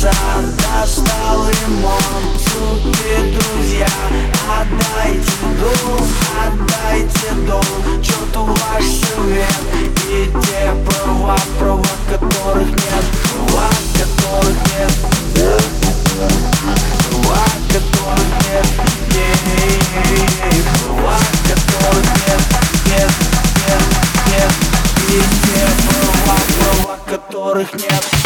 Достал ремонт, супер друзья, отдайте. Ну отдайте дом, черту ваш свет И те права, права которых нет Права которых нет которых нет которых нет Нет, нет, нет И те права, права которых нет.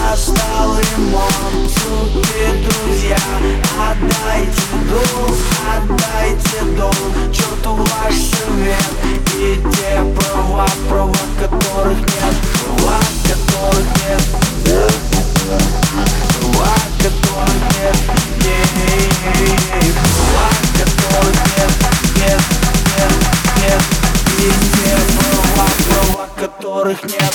Назад Достал ремонт, суки, друзья. Отдайте долг, отдайте долг Черту ваш совет И те права, права которых нет. Права которых нет. Права которых нет. Нет. Нет, нет, нет. И те права, права которых нет